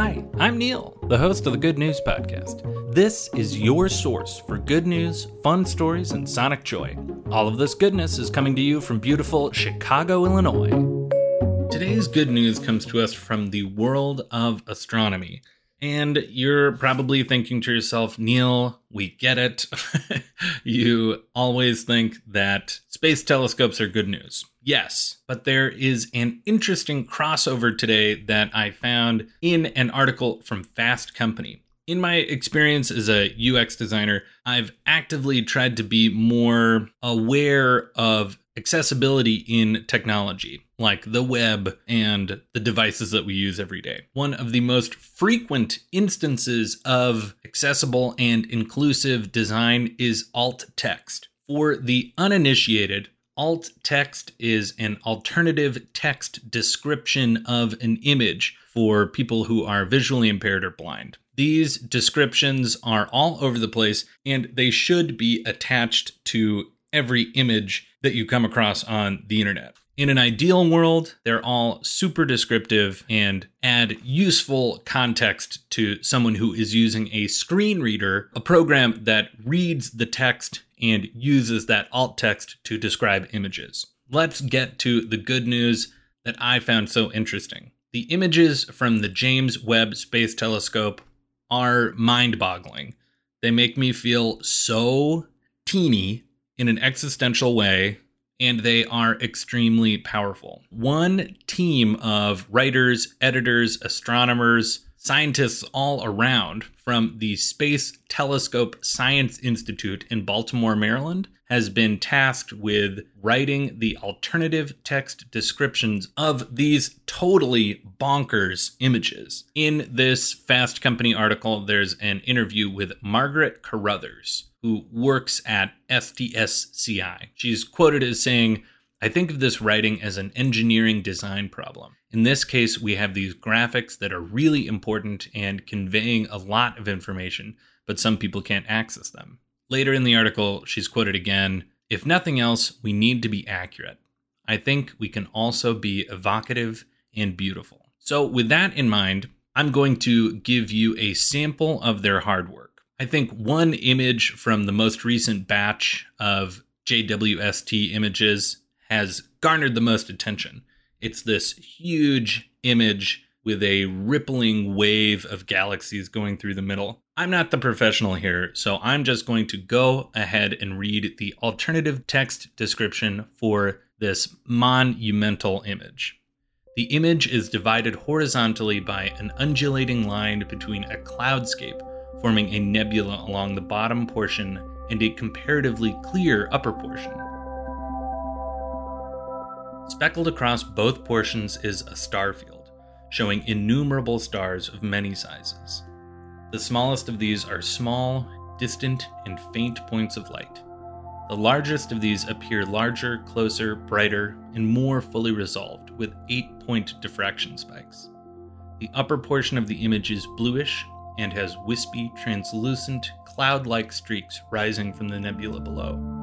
Hi, I'm Neil, the host of the Good News Podcast. This is your source for good news, fun stories, and sonic joy. All of this goodness is coming to you from beautiful Chicago, Illinois. Today's good news comes to us from the world of astronomy. And you're probably thinking to yourself, Neil, we get it. you always think that space telescopes are good news. Yes, but there is an interesting crossover today that I found in an article from Fast Company. In my experience as a UX designer, I've actively tried to be more aware of accessibility in technology, like the web and the devices that we use every day. One of the most frequent instances of accessible and inclusive design is alt text. For the uninitiated, alt text is an alternative text description of an image for people who are visually impaired or blind. These descriptions are all over the place and they should be attached to every image that you come across on the internet. In an ideal world, they're all super descriptive and add useful context to someone who is using a screen reader, a program that reads the text and uses that alt text to describe images. Let's get to the good news that I found so interesting. The images from the James Webb Space Telescope are mind boggling. They make me feel so teeny in an existential way, and they are extremely powerful. One team of writers, editors, astronomers, scientists all around from the Space Telescope Science Institute in Baltimore, Maryland, has been tasked with writing the alternative text descriptions of these totally bonkers images. In this Fast Company article, there's an interview with Margaret Carruthers, who works at STScI. She's quoted as saying, I think of this writing as an engineering design problem. In this case, we have these graphics that are really important and conveying a lot of information, but some people can't access them. Later in the article, she's quoted again If nothing else, we need to be accurate. I think we can also be evocative and beautiful. So, with that in mind, I'm going to give you a sample of their hard work. I think one image from the most recent batch of JWST images has garnered the most attention. It's this huge image with a rippling wave of galaxies going through the middle. I'm not the professional here, so I'm just going to go ahead and read the alternative text description for this monumental image. The image is divided horizontally by an undulating line between a cloudscape, forming a nebula along the bottom portion and a comparatively clear upper portion. Speckled across both portions is a star field, showing innumerable stars of many sizes. The smallest of these are small, distant, and faint points of light. The largest of these appear larger, closer, brighter, and more fully resolved, with 8 point diffraction spikes. The upper portion of the image is bluish and has wispy, translucent, cloud like streaks rising from the nebula below.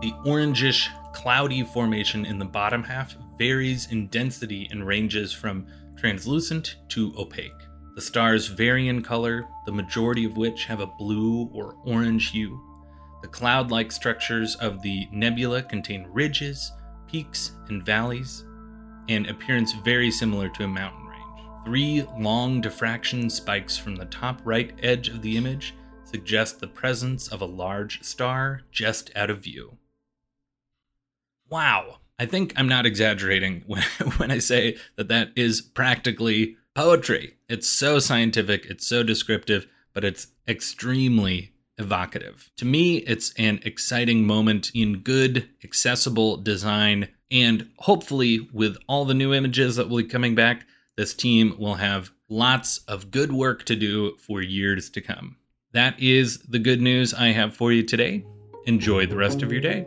The orangish, cloudy formation in the bottom half varies in density and ranges from translucent to opaque. The stars vary in color, the majority of which have a blue or orange hue. The cloud like structures of the nebula contain ridges, peaks, and valleys, in appearance very similar to a mountain range. Three long diffraction spikes from the top right edge of the image suggest the presence of a large star just out of view. Wow. I think I'm not exaggerating when, when I say that that is practically poetry. It's so scientific, it's so descriptive, but it's extremely evocative. To me, it's an exciting moment in good, accessible design. And hopefully, with all the new images that will be coming back, this team will have lots of good work to do for years to come. That is the good news I have for you today. Enjoy the rest of your day.